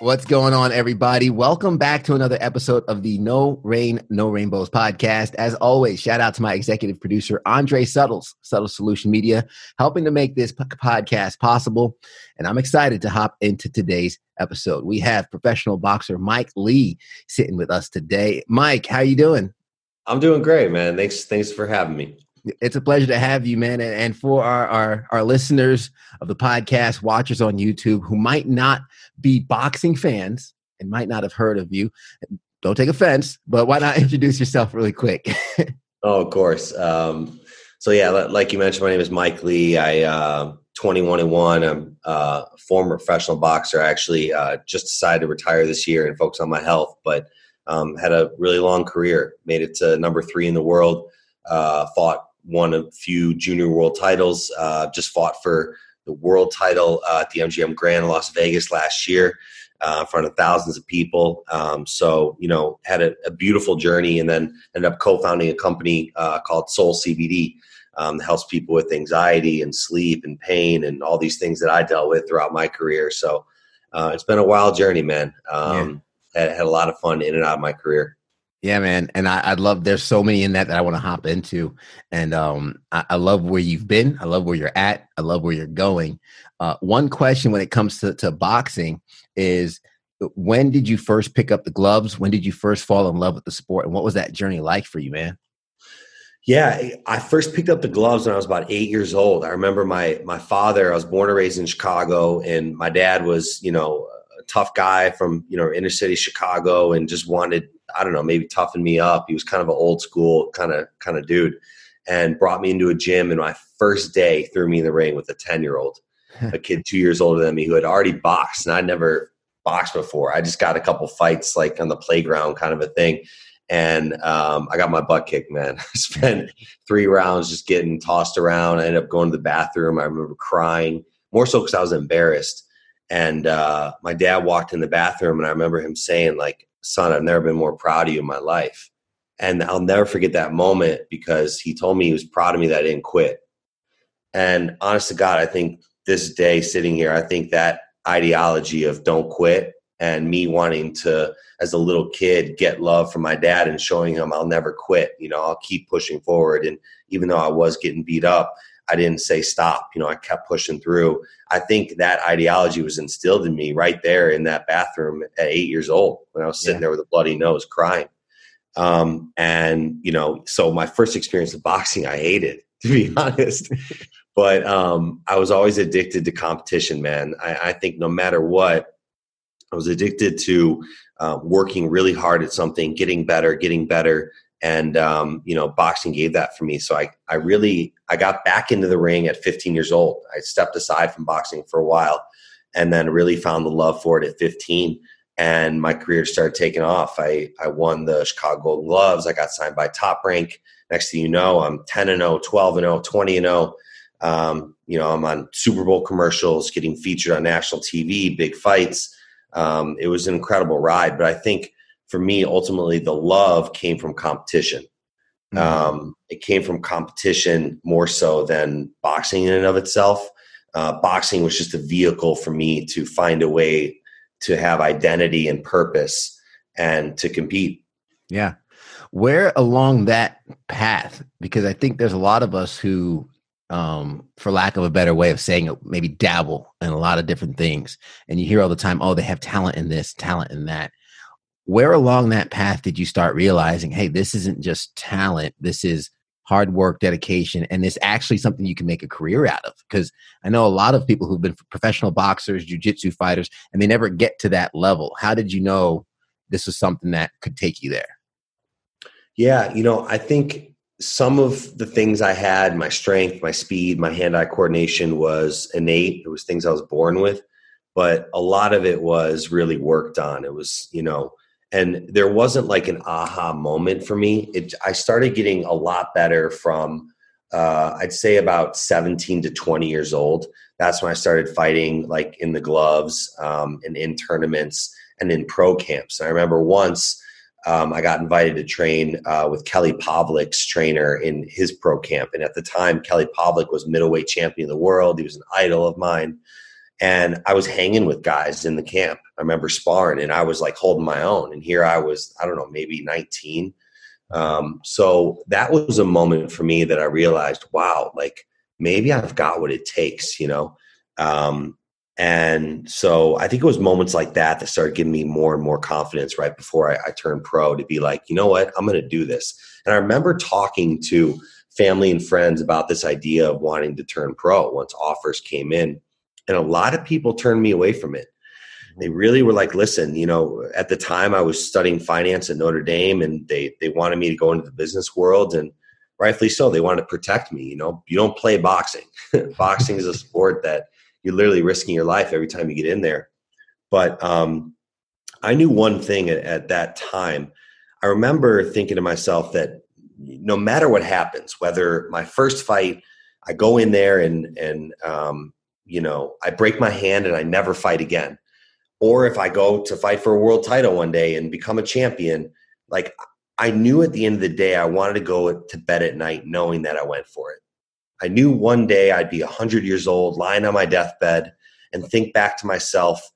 What's going on, everybody? Welcome back to another episode of the No Rain, No Rainbows podcast. As always, shout out to my executive producer, Andre Suttles, Subtle Solution Media, helping to make this podcast possible. And I'm excited to hop into today's episode. We have professional boxer Mike Lee sitting with us today. Mike, how you doing? I'm doing great, man. Thanks, thanks for having me. It's a pleasure to have you, man. And for our, our, our listeners of the podcast, watchers on YouTube who might not be boxing fans and might not have heard of you, don't take offense, but why not introduce yourself really quick? oh, of course. Um, so yeah, like you mentioned, my name is Mike Lee. I uh, 21 and one. I'm uh, a former professional boxer. I actually uh, just decided to retire this year and focus on my health, but um, had a really long career. Made it to number three in the world. Uh, fought won a few junior world titles. Uh, just fought for the world title uh, at the MGM Grand in Las Vegas last year uh, in front of thousands of people. Um, so, you know, had a, a, beautiful journey and then ended up co founding a company uh, called Soul CBD um, that helps people with anxiety and sleep and pain and all these things that I dealt with throughout my career. So, uh, it's been a wild journey, man. Um, yeah. had, had a lot of fun in and out of my career. Yeah, man. And I, I love there's so many in that that I want to hop into. And um I, I, love where you've been. I love where you're at. I love where you're going. Uh, one question when it comes to, to boxing is when did you first pick up the gloves? When did you first fall in love with the sport? And what was that journey like for you, man? Yeah, I first picked up the gloves when I was about eight years old. I remember my my father. I was born and raised in Chicago, and my dad was, you know, a tough guy from you know inner city Chicago, and just wanted I don't know, maybe toughen me up. He was kind of an old school kind of kind of dude, and brought me into a gym. And my first day, threw me in the ring with a ten year old, a kid two years older than me who had already boxed, and I'd never boxed before. I just got a couple fights like on the playground, kind of a thing. And um, I got my butt kicked, man. I spent three rounds just getting tossed around. I ended up going to the bathroom. I remember crying, more so because I was embarrassed. And uh, my dad walked in the bathroom, and I remember him saying, like, son, I've never been more proud of you in my life. And I'll never forget that moment because he told me he was proud of me that I didn't quit. And honest to God, I think this day sitting here, I think that ideology of don't quit and me wanting to, as a little kid, get love from my dad and showing him I'll never quit. You know, I'll keep pushing forward. And even though I was getting beat up, I didn't say stop. You know, I kept pushing through. I think that ideology was instilled in me right there in that bathroom at eight years old when I was sitting yeah. there with a bloody nose crying. Um, and, you know, so my first experience of boxing, I hated, to be honest. but um, I was always addicted to competition, man. I, I, think no matter what, I was addicted to uh, working really hard at something, getting better, getting better and um, you know boxing gave that for me. So i i really i got back into the ring at 15 years old. I stepped aside from boxing for a while and then really found the love for it at 15 and my career started taking off. I i won the chicago golden gloves. I got signed by top rank. Next thing you know i'm 10 and 0 12 and 0 20 and 0 um, you know i'm on super bowl commercials getting featured on national tv big fights. Um, it was an incredible ride but i think for me, ultimately, the love came from competition. Mm-hmm. Um, it came from competition more so than boxing in and of itself. Uh, boxing was just a vehicle for me to find a way to have identity and purpose and to compete. Yeah. Where along that path, because I think there's a lot of us who, um, for lack of a better way of saying it, maybe dabble in a lot of different things. And you hear all the time, oh, they have talent in this, talent in that where along that path did you start realizing hey this isn't just talent this is hard work dedication and this actually something you can make a career out of? Because i know a lot of people who've been professional boxers jiu-jitsu fighters and they never get to that level. How did you know this was something that could take you there? Yeah you know i think some of the things i had my strength my speed my hand-eye coordination was innate. It was things i was born with but a lot of it was really worked on. It was you know and there wasn't like an aha moment for me it, i started getting a lot better from uh, I'd say about 17 to 20 years old. That's when I started fighting, like in the gloves um, and in tournaments and in pro camps. And I remember once um, I got invited to train uh, with Kelly Pavlik's trainer in his pro camp. And at the time, Kelly Pavlik was middleweight champion of the world. He was an idol of mine. And I was hanging with guys in the camp. I remember sparring and I was like holding my own. And here I was, I don't know, maybe 19 um, so that was a moment for me that I realized, wow, like maybe I've got what it takes, you know? Um, and so I think it was moments like that that started giving me more and more confidence right before I, I turned pro to be like, you know what, I'm going to do this. And I remember talking to family and friends about this idea of wanting to turn pro once offers came in. And a lot of people turned me away from it they really were like, listen, you know, at the time I was studying finance at Notre Dame and they they wanted me to go into the business world and rightfully so. They wanted to protect me. You know, you don't play boxing. boxing is a sport that you're literally risking your life every time you get in there. But um, I knew one thing at, at that time. I remember thinking to myself that no matter what happens, whether my first fight, I go in there and and um, you know I break my hand and I never fight again or if I go to fight for a world title one day and become a champion, like I knew at the end of the day, I wanted to go to bed at night knowing that I went for it. I knew one day I'd be 100 years old, lying on my deathbed, and think back to myself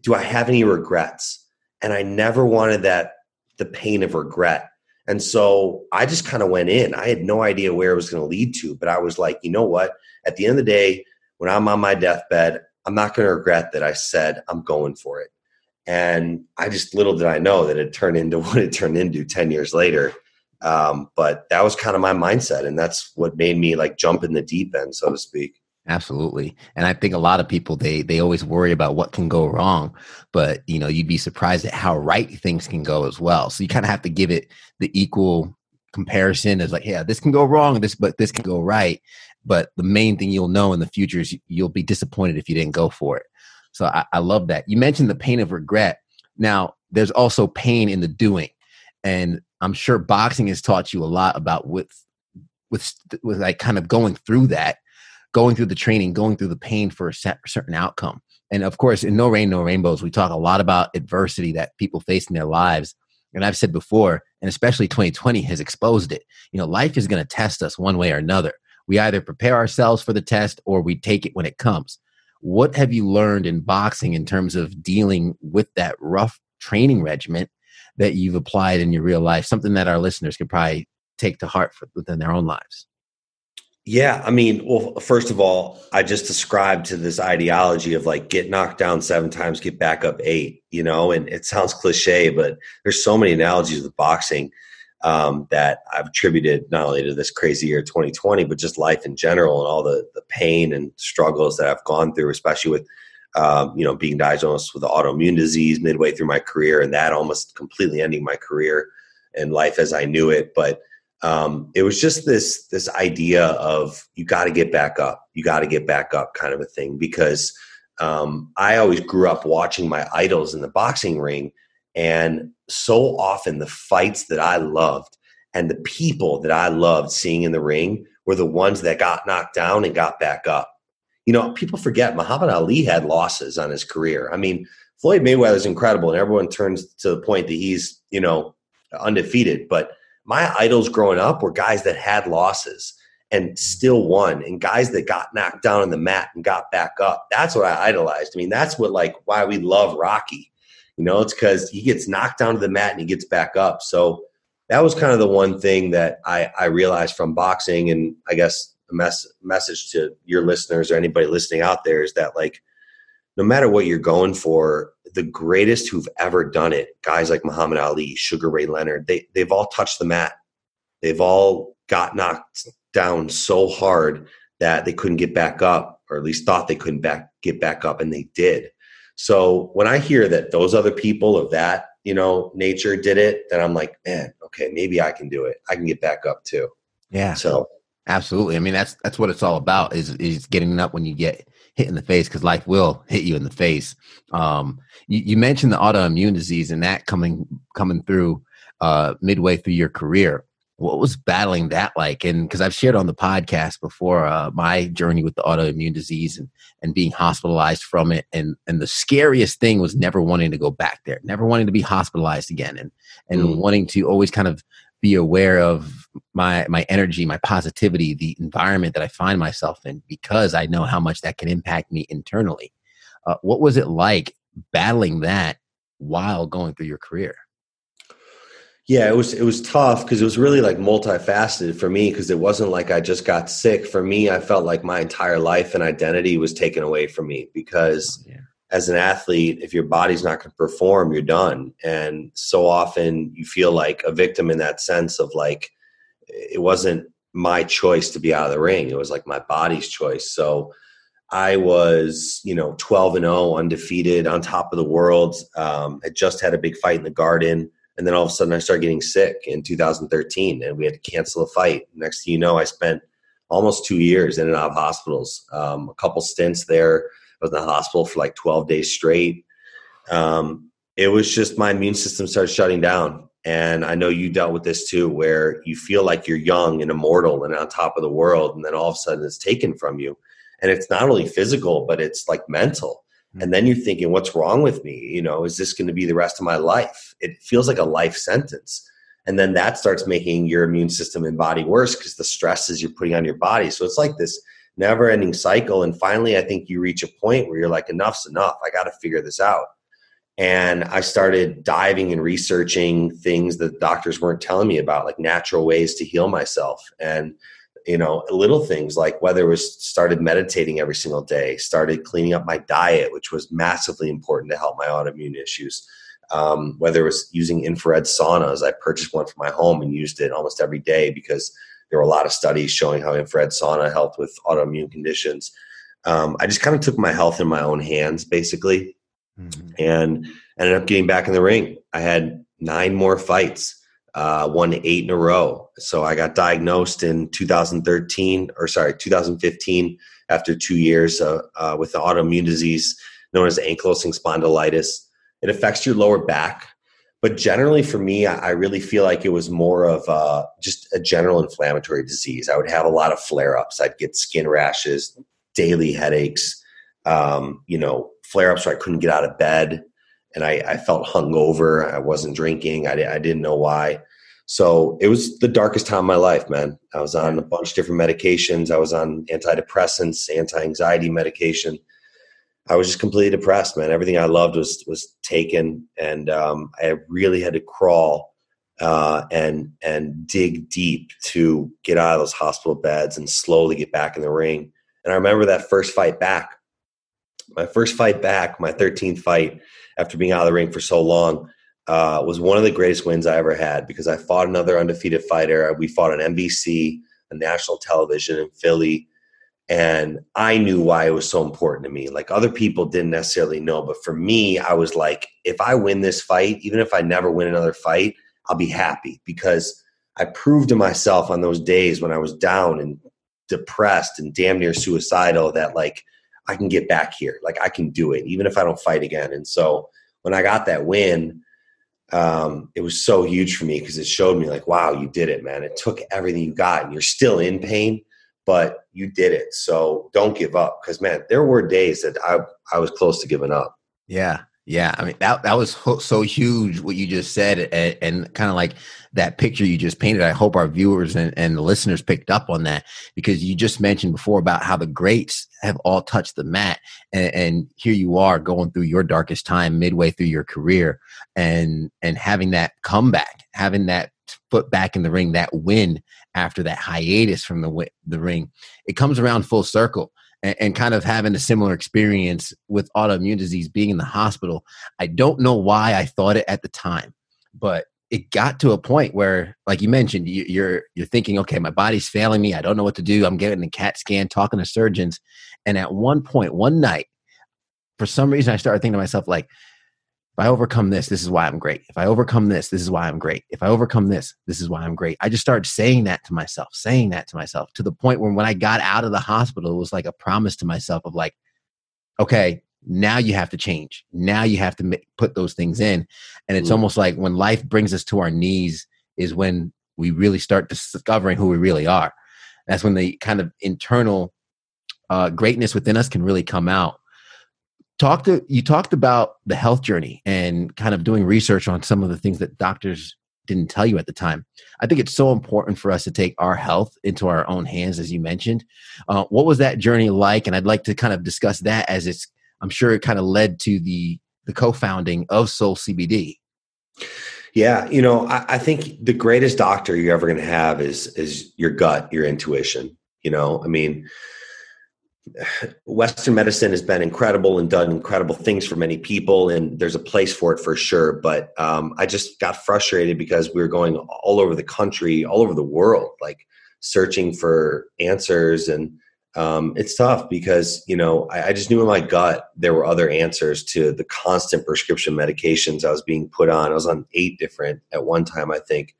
do I have any regrets? And I never wanted that, the pain of regret. And so I just kind of went in. I had no idea where it was going to lead to, but I was like, you know what? At the end of the day, when I'm on my deathbed, I'm not going to regret that I said I'm going for it. And I just little did I know that it turned into what it turned into 10 years later. Um, but that was kind of my mindset. And that's what made me like jump in the deep end, so to speak. Absolutely. And I think a lot of people they they always worry about what can go wrong, but you know, you'd be surprised at how right things can go as well. So you kind of have to give it the equal comparison as like, yeah, this can go wrong, this but this can go right. But the main thing you'll know in the future is you'll be disappointed if you didn't go for it. So I, I love that. You mentioned the pain of regret. Now, there's also pain in the doing. And I'm sure boxing has taught you a lot about with with with like kind of going through that, going through the training, going through the pain for a certain outcome. And of course, in No Rain, No Rainbows, we talk a lot about adversity that people face in their lives. And I've said before, and especially 2020 has exposed it. You know, life is going to test us one way or another. We either prepare ourselves for the test or we take it when it comes. What have you learned in boxing in terms of dealing with that rough training regimen that you've applied in your real life? Something that our listeners could probably take to heart for, within their own lives. Yeah, I mean, well, first of all, I just described to this ideology of like get knocked down seven times, get back up eight, you know, and it sounds cliche, but there's so many analogies with boxing um, that I've attributed not only to this crazy year 2020, but just life in general and all the the pain and struggles that I've gone through, especially with um, you know being diagnosed with autoimmune disease midway through my career, and that almost completely ending my career and life as I knew it. But um, it was just this this idea of you got to get back up, you got to get back up, kind of a thing. Because um, I always grew up watching my idols in the boxing ring and so often the fights that I loved and the people that I loved seeing in the ring were the ones that got knocked down and got back up. You know, people forget Muhammad Ali had losses on his career. I mean, Floyd Mayweather is incredible, and everyone turns to the point that he's, you know, undefeated. But my idols growing up were guys that had losses and still won, and guys that got knocked down on the mat and got back up. That's what I idolized. I mean, that's what like why we love Rocky you know, it's because he gets knocked down to the mat and he gets back up. So that was kind of the one thing that I, I realized from boxing. And I guess a mess, message to your listeners or anybody listening out there is that, like, no matter what you're going for, the greatest who've ever done it, guys like Muhammad Ali, Sugar Ray Leonard, they, they've all touched the mat. They've all got knocked down so hard that they couldn't get back up, or at least thought they couldn't back, get back up, and they did. So when I hear that those other people of that, you know, nature did it, then I'm like, man, okay, maybe I can do it. I can get back up too. Yeah. So absolutely. I mean, that's that's what it's all about is is getting up when you get hit in the face because life will hit you in the face. Um, you, you, mentioned the autoimmune disease and that coming coming through uh, midway through your career. What was battling that like? And because i've shared on the podcast before uh, my journey with the autoimmune disease and and being hospitalized from it. And and the scariest thing was never wanting to go back there never wanting to be hospitalized again and and mm. wanting to always kind of be aware of my my energy my positivity the environment that i find myself in because i know how much that can impact me internally. Uh, what was it like battling that while going through your career yeah, it was it was tough because it was really like multifaceted for me because it wasn't like I just got sick. For me, I felt like my entire life and identity was taken away from me because yeah. as an athlete, if your body's not going to perform, you're done. And so often you feel like a victim in that sense of like it wasn't my choice to be out of the ring. It was like my body's choice. So I was, you know, 12 and 0, undefeated, on top of the world. Um, had just had a big fight in the garden and then all of a sudden, I started getting sick in 2013, and we had to cancel a fight. Next thing you know, I spent almost two years in and out of hospitals. Um, a couple stints there. I was in the hospital for like 12 days straight. Um, it was just my immune system started shutting down. And I know you dealt with this too, where you feel like you're young and immortal and on top of the world, and then all of a sudden it's taken from you. And it's not only physical, but it's like mental and then you're thinking what's wrong with me? You know is this going to be the rest of my life? It feels like a life sentence. And then that starts making your immune system and body worse because the stresses you're putting on your body. So it's like this never ending cycle and finally i think you reach a point where you're like enough's enough. I got to figure this out. And i started diving and researching things that doctors weren't telling me about like natural ways to heal myself. And you know little things like whether it was started meditating every single day started cleaning up my diet which was massively important to help my autoimmune issues. Um, whether it was using infrared saunas i purchased one for my home and used it almost every day because there were a lot of studies showing how infrared sauna helped with autoimmune conditions. Um, i just kind of took my health in my own hands basically mm-hmm. and ended up getting back in the ring. I had nine more fights uh, won eight in a row. So I got diagnosed in 2013, or sorry, 2015, after two years uh, uh, with the autoimmune disease known as ankylosing spondylitis. It affects your lower back, but generally for me, I, I really feel like it was more of uh, just a general inflammatory disease. I would have a lot of flare ups. I'd get skin rashes, daily headaches, um, you know, flare ups where I couldn't get out of bed and I, I felt hungover. I wasn't drinking. I, I didn't know why. So it was the darkest time of my life, man. I was on a bunch of different medications. I was on antidepressants, anti-anxiety medication. I was just completely depressed, man. Everything I loved was was taken, and um, I really had to crawl uh, and and dig deep to get out of those hospital beds and slowly get back in the ring. And I remember that first fight back. My first fight back, my 13th fight after being out of the ring for so long, uh, was one of the greatest wins I ever had because I fought another undefeated fighter. We fought on NBC, a national television in Philly. And I knew why it was so important to me. Like other people didn't necessarily know, but for me, I was like, if I win this fight, even if I never win another fight, I'll be happy because I proved to myself on those days when I was down and depressed and damn near suicidal that like I can get back here. Like I can do it, even if I don't fight again. And so when I got that win, um, it was so huge for me because it showed me like, wow, you did it, man. It took everything you got and you're still in pain, but you did it. So don't give up. Cause man, there were days that I, I was close to giving up. Yeah. Yeah, I mean that that was so huge what you just said, and, and kind of like that picture you just painted. I hope our viewers and, and the listeners picked up on that because you just mentioned before about how the greats have all touched the mat, and, and here you are going through your darkest time midway through your career, and and having that comeback, having that foot back in the ring, that win after that hiatus from the the ring, it comes around full circle and, and kind of having a similar experience with autoimmune disease being in the hospital. I don't know why I thought it at the time, but it got to a point where, like you mentioned, you, you're you're thinking, okay, my body's failing me. I don't know what to do. I'm getting a CAT scan, talking to surgeons, and at one point, one night, for some reason, I started thinking to myself, like, if I overcome this, this is why I'm great. If I overcome this, this is why I'm great. If I overcome this, this is why I'm great. I just started saying that to myself, saying that to myself to the point where when I got out of the hospital, it was like a promise to myself of like, okay, now you have to change. Now you have to put those things in. And it's mm. almost like when life brings us to our knees is when we really start discovering who we really are. That's when the kind of internal uh, greatness within us can really come out. Talk to you talked about the health journey and kind of doing research on some of the things that doctors didn't tell you at the time. I think it's so important for us to take our health into our own hands, as you mentioned. Uh, what was that journey like? And I'd like to kind of discuss that as it's. I'm sure it kind of led to the the co-founding of Soul CBD. Yeah, you know, I, I think the greatest doctor you're ever going to have is is your gut, your intuition. You know, I mean, Western medicine has been incredible and done incredible things for many people, and there's a place for it for sure. But um, I just got frustrated because we were going all over the country, all over the world, like searching for answers and um, it's tough because you know I, I, just knew in my gut there were other answers to the constant prescription medications I was being put on. I was on eight different at one time, I think.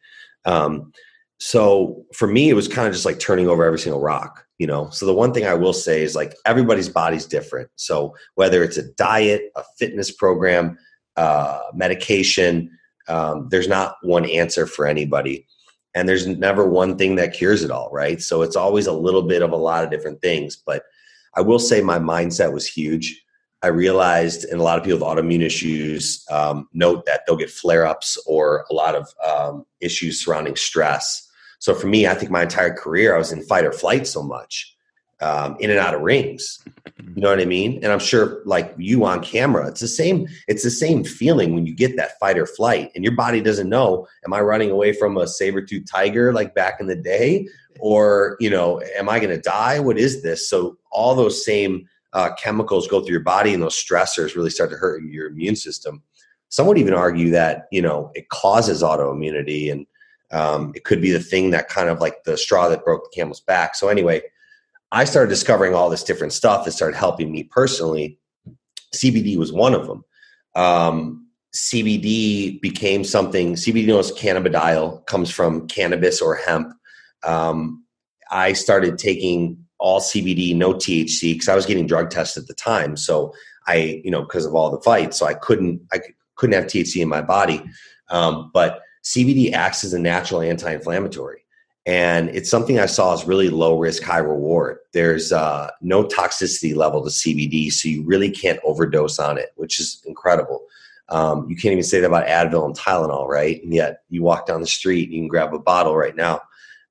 Um, so for me, it was kind of just like turning over every single rock, you know. So the one thing I will say is like everybody's body's different. So whether it's a diet, a fitness program, uh, medication, um, there's not one answer for anybody. And there's never one thing that cures it all right? So it's always a little bit of a lot of different things. But i will say my mindset was huge. I realized and a lot of people with autoimmune issues um, note that they'll get flare-ups or a lot of um, issues surrounding stress so for me i think my entire career i was in fight or flight so much um, in and out of rings. You know what I mean? And I'm sure, like you on camera, it's the same. It's the same feeling when you get that fight or flight, and your body doesn't know: Am I running away from a saber tooth tiger like back in the day, or you know, am I going to die? What is this? So all those same uh, chemicals go through your body, and those stressors really start to hurt your immune system. Some would even argue that you know it causes autoimmunity, and um, it could be the thing that kind of like the straw that broke the camel's back. So anyway I started discovering all this different stuff that started helping me personally. CBD was one of them. Um, CBD became something. CBD knows cannabidiol comes from cannabis or hemp. Um, I started taking all CBD, no THC, because I was getting drug tests at the time. So I, you know, because of all the fights, so I couldn't, I couldn't have THC in my body. Um, but CBD acts as a natural anti-inflammatory and it's something I saw as really low risk, high reward. There's uh, no toxicity level to CBD, so you really can't overdose on it, which is incredible. Um, you can't even say that about Advil and Tylenol, right? And yet you walk down the street, you can grab a bottle right now.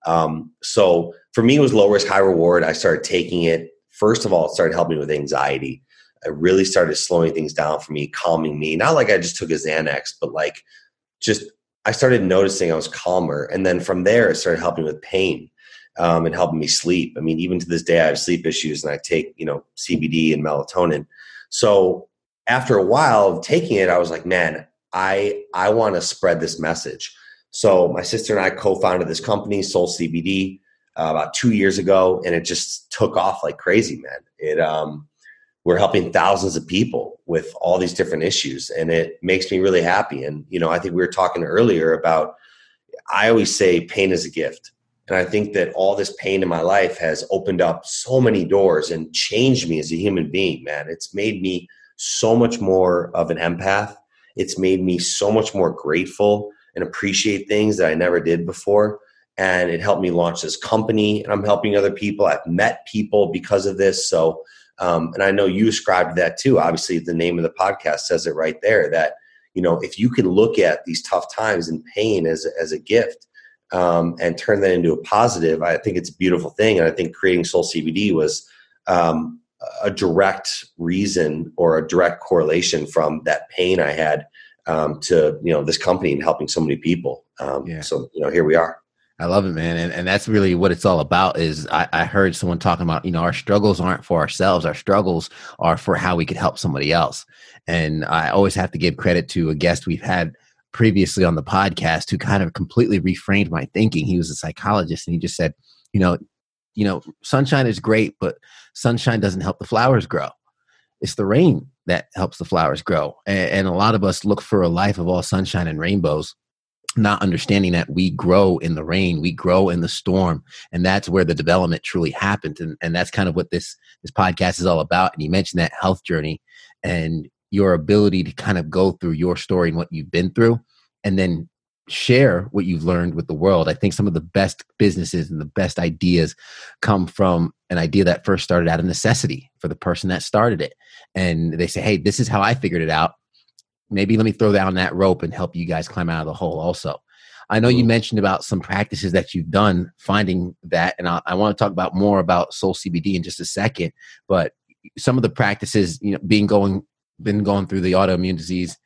Um, so for me, it was low risk, high reward. I started taking it. First of all, it started helping with anxiety. It really started slowing things down for me, calming me. Not like I just took a Xanax, but like just I started noticing I was calmer. And then from there, it started helping with pain um, and helping me sleep. I mean, even to this day, I have sleep issues and I take, you know, CBD and melatonin. So after a while of taking it, I was like, man, I, I want to spread this message. So my sister and I co-founded this company, Soul CBD, uh, about two years ago, and it just took off like crazy, man. It, um, we're helping thousands of people with all these different issues and it makes me really happy. And you know i think we were talking earlier about i always say pain is a gift. And i think that all this pain in my life has opened up so many doors and changed me as a human being man. It's made me so much more of an empath. It's made me so much more grateful and appreciate things that i never did before. And it helped me launch this company and i'm helping other people. I've met people because of this. So um, and I know you ascribe to that too. Obviously, the name of the podcast says it right there that, you know, if you can look at these tough times and pain as, as a gift um, and turn that into a positive, I think it's a beautiful thing. And I think creating Soul CBD was um, a direct reason or a direct correlation from that pain I had um, to, you know, this company and helping so many people. Um, yeah. So, you know, here we are. I love it, man. And, and that's really what it's all about is I, I heard someone talking about, you know, our struggles aren't for ourselves. Our struggles are for how we could help somebody else. And I always have to give credit to a guest we've had previously on the podcast who kind of completely reframed my thinking. He was a psychologist and he just said, you know, you know, sunshine is great, but sunshine doesn't help the flowers grow. It's the rain that helps the flowers grow. And, and a lot of us look for a life of all sunshine and rainbows not understanding that we grow in the rain we grow in the storm and that's where the development truly happens and, and that's kind of what this this podcast is all about and you mentioned that health journey and your ability to kind of go through your story and what you've been through and then share what you've learned with the world. I think some of the best businesses and the best ideas come from an idea that first started out of necessity for the person that started it. And they say, hey, this is how I figured it out. Maybe let me throw down that rope and help you guys climb out of the hole also. I know you mentioned about some practices that you've done finding that, and I, I want to talk about more about Soul CBD in just a second. But some of the practices, you know, being going, been going through the autoimmune disease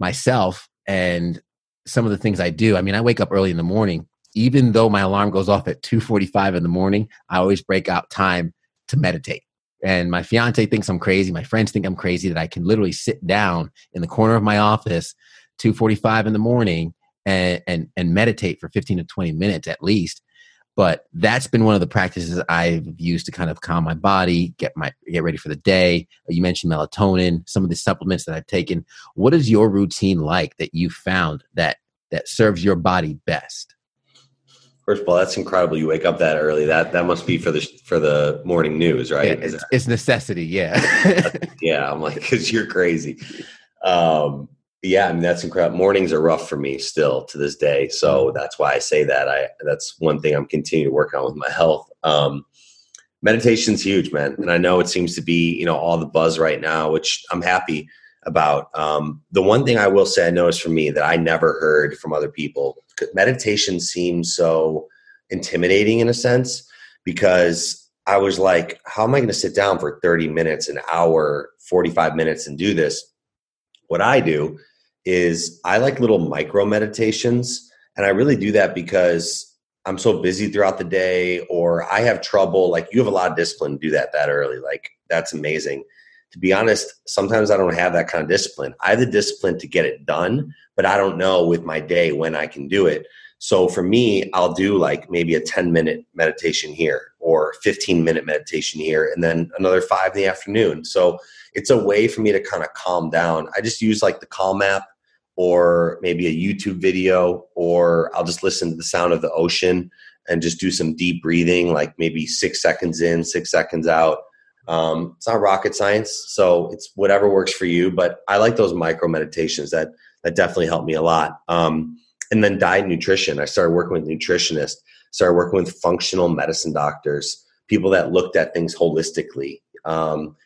myself, and some of the things I do. I mean, I wake up early in the morning. Even though my alarm goes off at 2:45 in the morning, I always break out time to meditate. And my fiance thinks I'm crazy. My friends think I'm crazy that I can literally sit down in the corner of my office 2:45 in the morning and, and and meditate for 15 to 20 minutes at least. But that's been one of the practices I've used to kind of calm my body, get my get ready for the day. You mentioned melatonin, some of the supplements that I've taken. What is your routine like that you found that that serves your body best? First of all, that's incredible. You wake up that early. That that must be for the for the morning news, right? Yeah, it's, it's, necessity. Yeah. yeah, I'm like, because you're crazy. Um, yeah, I mean that's incredible. Mornings are rough for me still to this day, so mm-hmm. that's why I say that. I that's one thing I'm continuing to work on with my health. Um, meditation's huge, man, and I know it seems to be you know all the buzz right now, which I'm happy about. Um, the one thing I will say I noticed for me that I never heard from other people: meditation seems so intimidating in a sense because I was like, how am I going to sit down for 30 minutes, an hour, 45 minutes, and do this? What I do is I like little micro meditations. And I really do that because I'm so busy throughout the day or I have trouble. Like you have a lot of discipline to do that that early. Like that's amazing. To be honest, sometimes I don't have that kind of discipline. I have the discipline to get it done, but I don't know with my day when I can do it. So for me, I'll do like maybe a 10 minute meditation here or 15 minute meditation here and then another five in the afternoon. So it's a way for me to kind of calm down. I just use like the Calm app or maybe a YouTube video, or I'll just listen to the sound of the ocean and just do some deep breathing, like maybe six seconds in, six seconds out. Um, it's not rocket science, so it's whatever works for you. But I like those micro meditations that that definitely helped me a lot. Um, and then diet and nutrition. I started working with nutritionists, started working with functional medicine doctors, people that looked at things holistically. Um,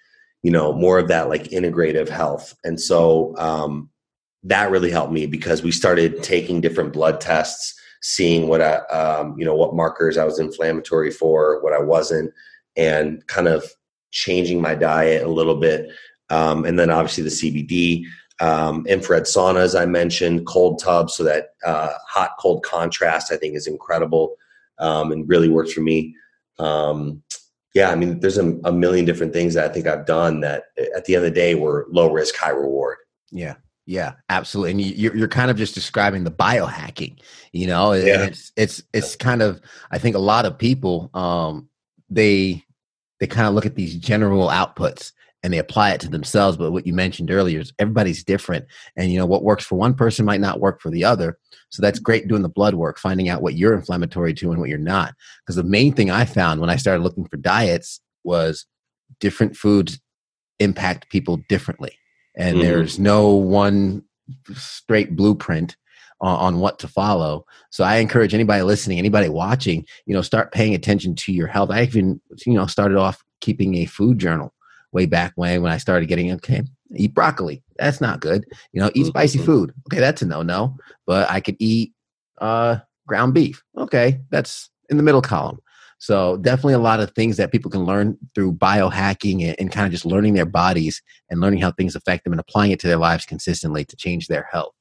you know, more of that like integrative health. And so um, that really helped me because we started taking different blood tests, seeing what I, um, you know, what markers I was inflammatory for, what I wasn't, and kind of changing my diet a little bit. Um, and then obviously the CBD, um, infrared sauna, as I mentioned, cold tubs, so that uh, hot cold contrast I think is incredible um, and really works for me. Um, yeah, I mean, there's a, a million different things that I think I've done that at the end of the day were low risk, high reward. Yeah. Yeah, absolutely. And you're you're kind of just describing the biohacking, you know. Yeah. It's it's it's kind of I think a lot of people um they they kind of look at these general outputs and they apply it to themselves. But what you mentioned earlier is everybody's different, and you know what works for one person might not work for the other. So that's great doing the blood work, finding out what you're inflammatory to and what you're not. Because the main thing I found when I started looking for diets was different foods impact people differently and mm-hmm. there's no one straight blueprint on, on, what to follow. So I encourage anybody listening, anybody watching, you know, start paying attention to your health. I even, you know, started off keeping a food journal way back when when I started getting okay, eat broccoli. That's not good. You know, eat spicy mm-hmm. food. Okay, that's a no no. But I could eat uh ground beef. Okay, that's in the middle column. So definitely a lot of things that people can learn through biohacking and, and kind of just learning their bodies and learning how things affect them and applying it to their lives consistently to change their health.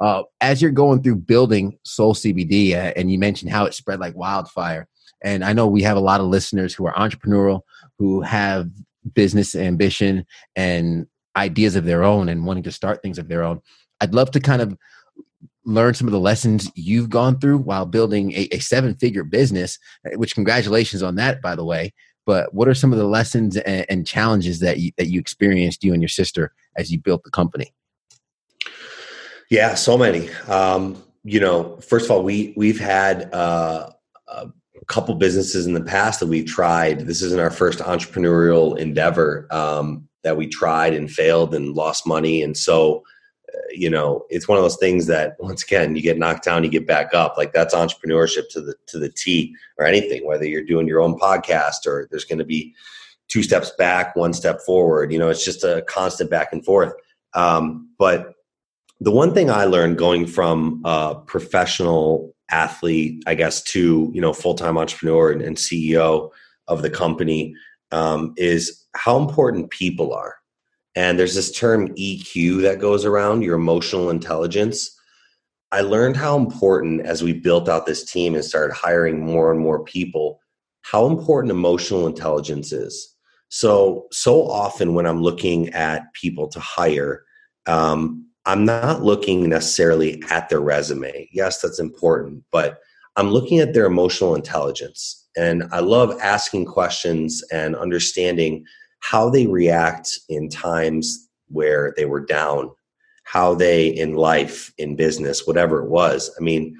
Uh, as you're going through building Soul CBD, uh, and you mentioned how it spread like wildfire, and I know we have a lot of listeners who are entrepreneurial, who have business ambition and ideas of their own and wanting to start things of their own. I'd love to kind of learn some of the lessons you've gone through while building a, a seven figure business, eh, which congratulations on that, by the way. But what are some of the lessons and, and challenges that you, that you experienced, you and your sister, as you built the company? Yeah, so many. Um, you know, first of all, we we've had uh, a couple businesses in the past that we've tried. This isn't our first entrepreneurial endeavor um, that we tried and failed and lost money, and so you know, it's one of those things that once again, you get knocked down, you get back up. Like that's entrepreneurship to the to the T or anything, whether you're doing your own podcast or there's going to be two steps back, one step forward. You know, it's just a constant back and forth. Um, but the one thing I learned going from a professional athlete, I guess, to you know full time entrepreneur and, and, CEO of the company um, is how important people are. And there's this term EQ that goes around your emotional intelligence. I learned how important as we built out this team and started hiring more and more people, how important emotional intelligence is. So, so often when I'm looking at people to hire, um, I'm not looking necessarily at their resume. Yes, that's important, but I'm looking at their emotional intelligence. And I love asking questions and understanding how they react in times where they were down, how they in life, in business, whatever it was. I mean,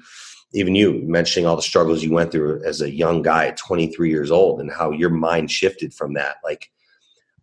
even you mentioning all the struggles you went through as a young guy at 23 years old and how your mind shifted from that. Like,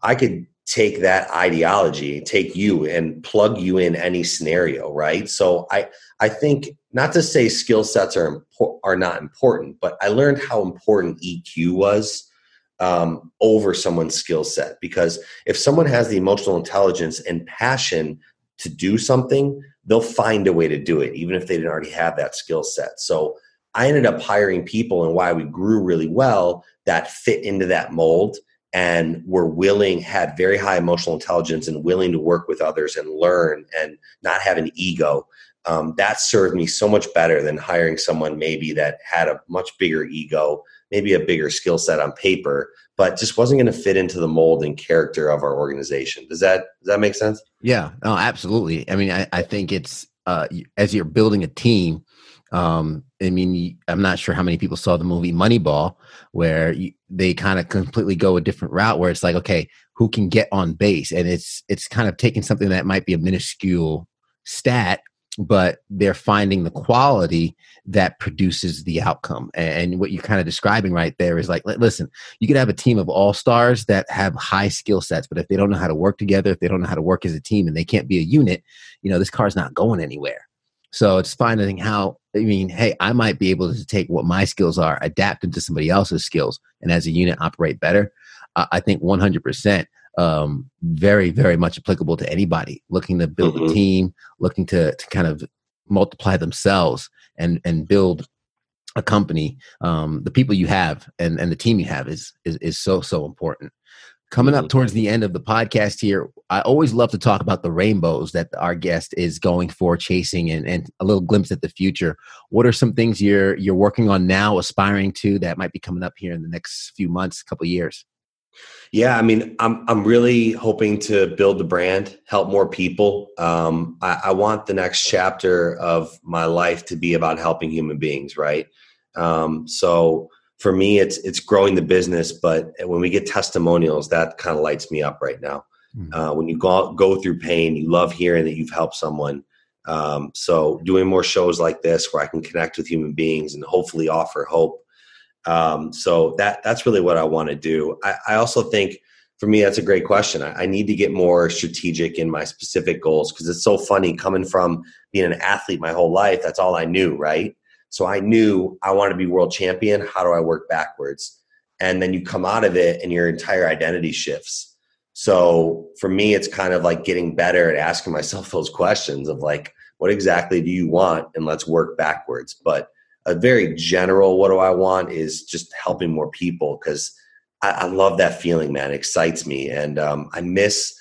I could take that ideology, take you and plug you in any scenario, right? So I I think not to say skill sets are are not important, but I learned how important EQ was um, over someone's skill set because if someone has the emotional intelligence and passion to do something, they'll find a way to do it, even if they didn't already have that skill set. So I ended up hiring people, and why we grew really well that fit into that mold and were willing, had very high emotional intelligence, and willing to work with others and learn and not have an ego. Um, that served me so much better than hiring someone maybe that had a much bigger ego maybe a bigger skill set on paper, but just wasn't going to fit into the mold and character of our organization. Does that does that make sense? Yeah, no, absolutely. I mean, I, I think it's uh, as you're building a team. Um, I mean, I'm not sure how many people saw the movie Moneyball, where they kind of completely go a different route, where it's like, okay, who can get on base, and it's it's kind of taking something that might be a minuscule stat but they're finding the quality that produces the outcome. And what you're kind of describing right there is like, listen, you could have a team of all stars that have high skill sets, but if they don't know how to work together, if they don't know how to work as a team and they can't be a unit, you know, this car's not going anywhere. So it's finding how, I mean, hey, I might be able to take what my skills are, adapt them to somebody else's skills, and as a unit operate better. Uh, I think 100% um, very, very much applicable to anybody looking to build mm-hmm. a team, looking to, to kind of multiply themselves and, and build a company. Um, the people you have and, and the team you have is, is, is so, so important. Coming up mm-hmm. towards the end of the podcast here, I always love to talk about the rainbows that our guest is going for, chasing, and, and a little glimpse at the future. What are some things you're you're working on now, aspiring to that might be coming up here in the next few months, couple years? Yeah, I mean, I'm I'm really hoping to build the brand, help more people. Um, I, I, want the next chapter of my life to be about helping human beings, right? Um, so for me, it's it's growing the business, but when we get testimonials, that kind of lights me up right now. Mm-hmm. Uh, when you go go through pain, you love hearing that you've helped someone. Um, so doing more shows like this, where I can connect with human beings and hopefully offer hope um, so that that's really what I want to do. I, I, also think for me that's a great question. I, I need to get more strategic in my specific goals because it's so funny coming from being an athlete my whole life. That's all I knew, right? So I knew I want to be world champion. How do I work backwards? And then you come out of it and your entire identity shifts. So for me, it's kind of like getting better at asking myself those questions of like, what exactly do you want? And let's work backwards. But a very general what do I want is just helping more people because I, I, love that feeling, man. It excites me, and um, I miss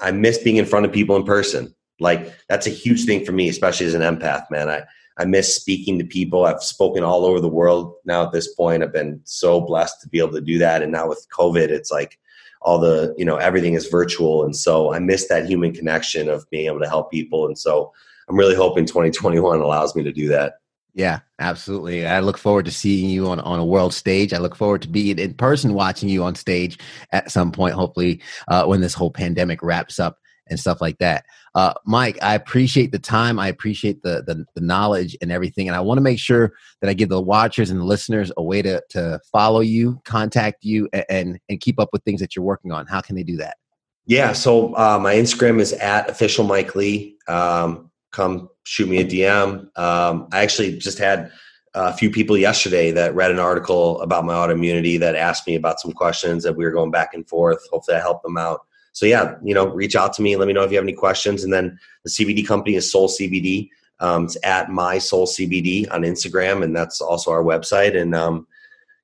I miss being in front of people in person. Like that's a huge thing for me, especially as an empath, man. I I miss speaking to people. I've spoken all over the world now at this point. I've been so blessed to be able to do that, and now with COVID, it's like all the you know everything is virtual, and so I miss that human connection of being able to help people, and so. I'm really hoping 2021 allows me to do that. Yeah, absolutely. I look forward to seeing you on, on a world stage. I look forward to being in person watching you on stage at some point, hopefully, uh, when this whole pandemic wraps up and stuff like that. Uh, Mike, I appreciate the time. I appreciate the, the, the knowledge and everything. And I want to make sure that I give the watchers and the listeners a way to, to follow you, contact you, and, and keep up with things that you're working on. How can they do that? Yeah, so uh, my Instagram is at official Mike Lee. Um, come shoot me a DM. Um, I actually just had a few people yesterday that read an article about my autoimmunity that asked me about some questions that we were going back and forth. Hopefully, I helped them out. So yeah, you know, reach out to me. Let me know if you have any questions. And then the CBD company is Soul CBD. Um, it's at my Soul CBD on Instagram, and that's also our website. And um,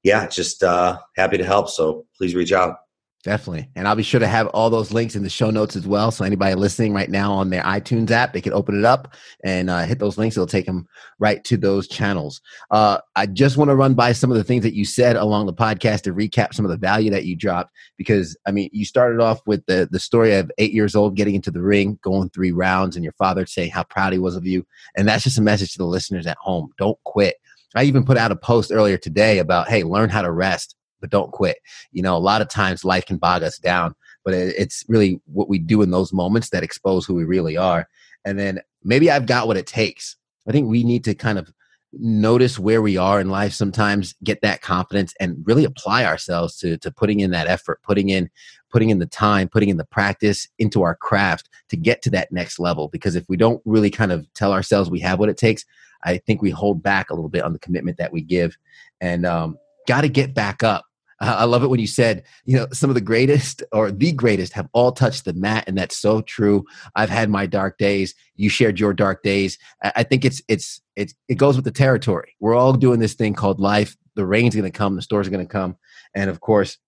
yeah, just uh, happy to help. So please reach out. Definitely. And I'll be sure to have all those links in the show notes as well. So anybody listening right now on their iTunes app, they can open it up and uh, hit those links. It'll take them right to those channels. Uh, I just want to run by some of the things that you said along the podcast to recap some of the value that you dropped. Because, I mean, you started off with the, the story of eight years old getting into the ring, going three rounds, and your father saying how proud he was of you. And that's just a message to the listeners at home. Don't quit. I even put out a post earlier today about, hey, learn how to rest but don't quit. You know, a lot of times life can bog us down, but it's really what we do in those moments that expose who we really are. And then maybe I've got what it takes. I think we need to kind of notice where we are in life sometimes get that confidence and really apply ourselves to to putting in that effort putting in putting in the time putting in the practice into our craft to get to that next level because if we don't really kind of tell ourselves we have what it takes i think we hold back a little bit on the commitment that we give and um, got to get back up Uh, I love it when you said, you know, some of the greatest or the greatest have all touched the mat, and that's so true. I've had my dark days. You shared your dark days. I think it's it's it's it goes with the territory. We're all doing this thing called life. The rain's going to come. The storms are going to come, and of course,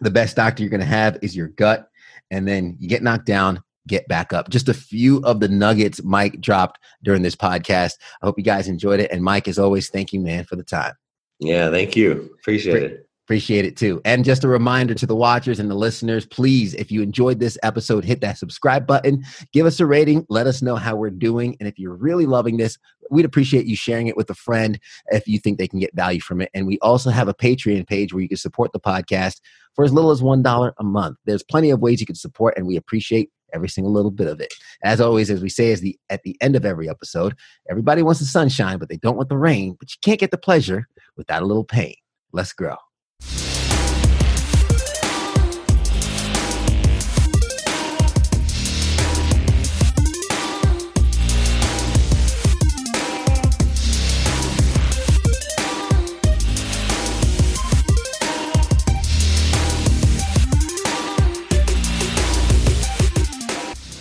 the best doctor you're going to have is your gut. And then you get knocked down, get back up. Just a few of the nuggets Mike dropped during this podcast. I hope you guys enjoyed it. And Mike, as always, thank you, man, for the time. Yeah, thank you. Appreciate it. Appreciate it too. And just a reminder to the watchers and the listeners please, if you enjoyed this episode, hit that subscribe button, give us a rating, let us know how we're doing. And if you're really loving this, we'd appreciate you sharing it with a friend if you think they can get value from it. And we also have a Patreon page where you can support the podcast for as little as $1 a month. There's plenty of ways you can support, and we appreciate every single little bit of it. As always, as we say as the at the end of every episode, everybody wants the sunshine, but they don't want the rain. But you can't get the pleasure without a little pain. Let's grow.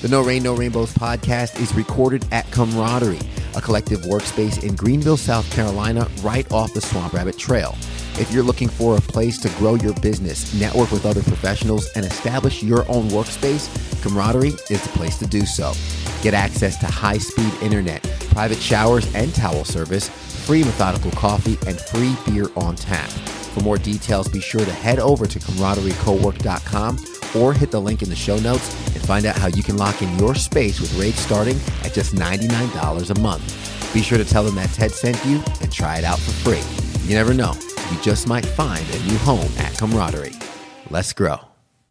The No Rain, No Rainbows podcast is recorded at Camaraderie, a collective workspace in Greenville, South Carolina, right off the Swamp Rabbit Trail. If you're looking for a place to grow your business, network with other professionals, and establish your own workspace, Camaraderie is the place to do so. Get access to high speed internet, private showers and towel service, free methodical coffee, and free beer on tap. For more details, be sure to head over to camaraderiecowork.com or hit the link in the show notes find out how you can lock in your space with rates starting at just $99 a month. Be sure to tell them that Ted sent you and try it out for free. You never know, you just might find a new home at Camaraderie. Let's grow.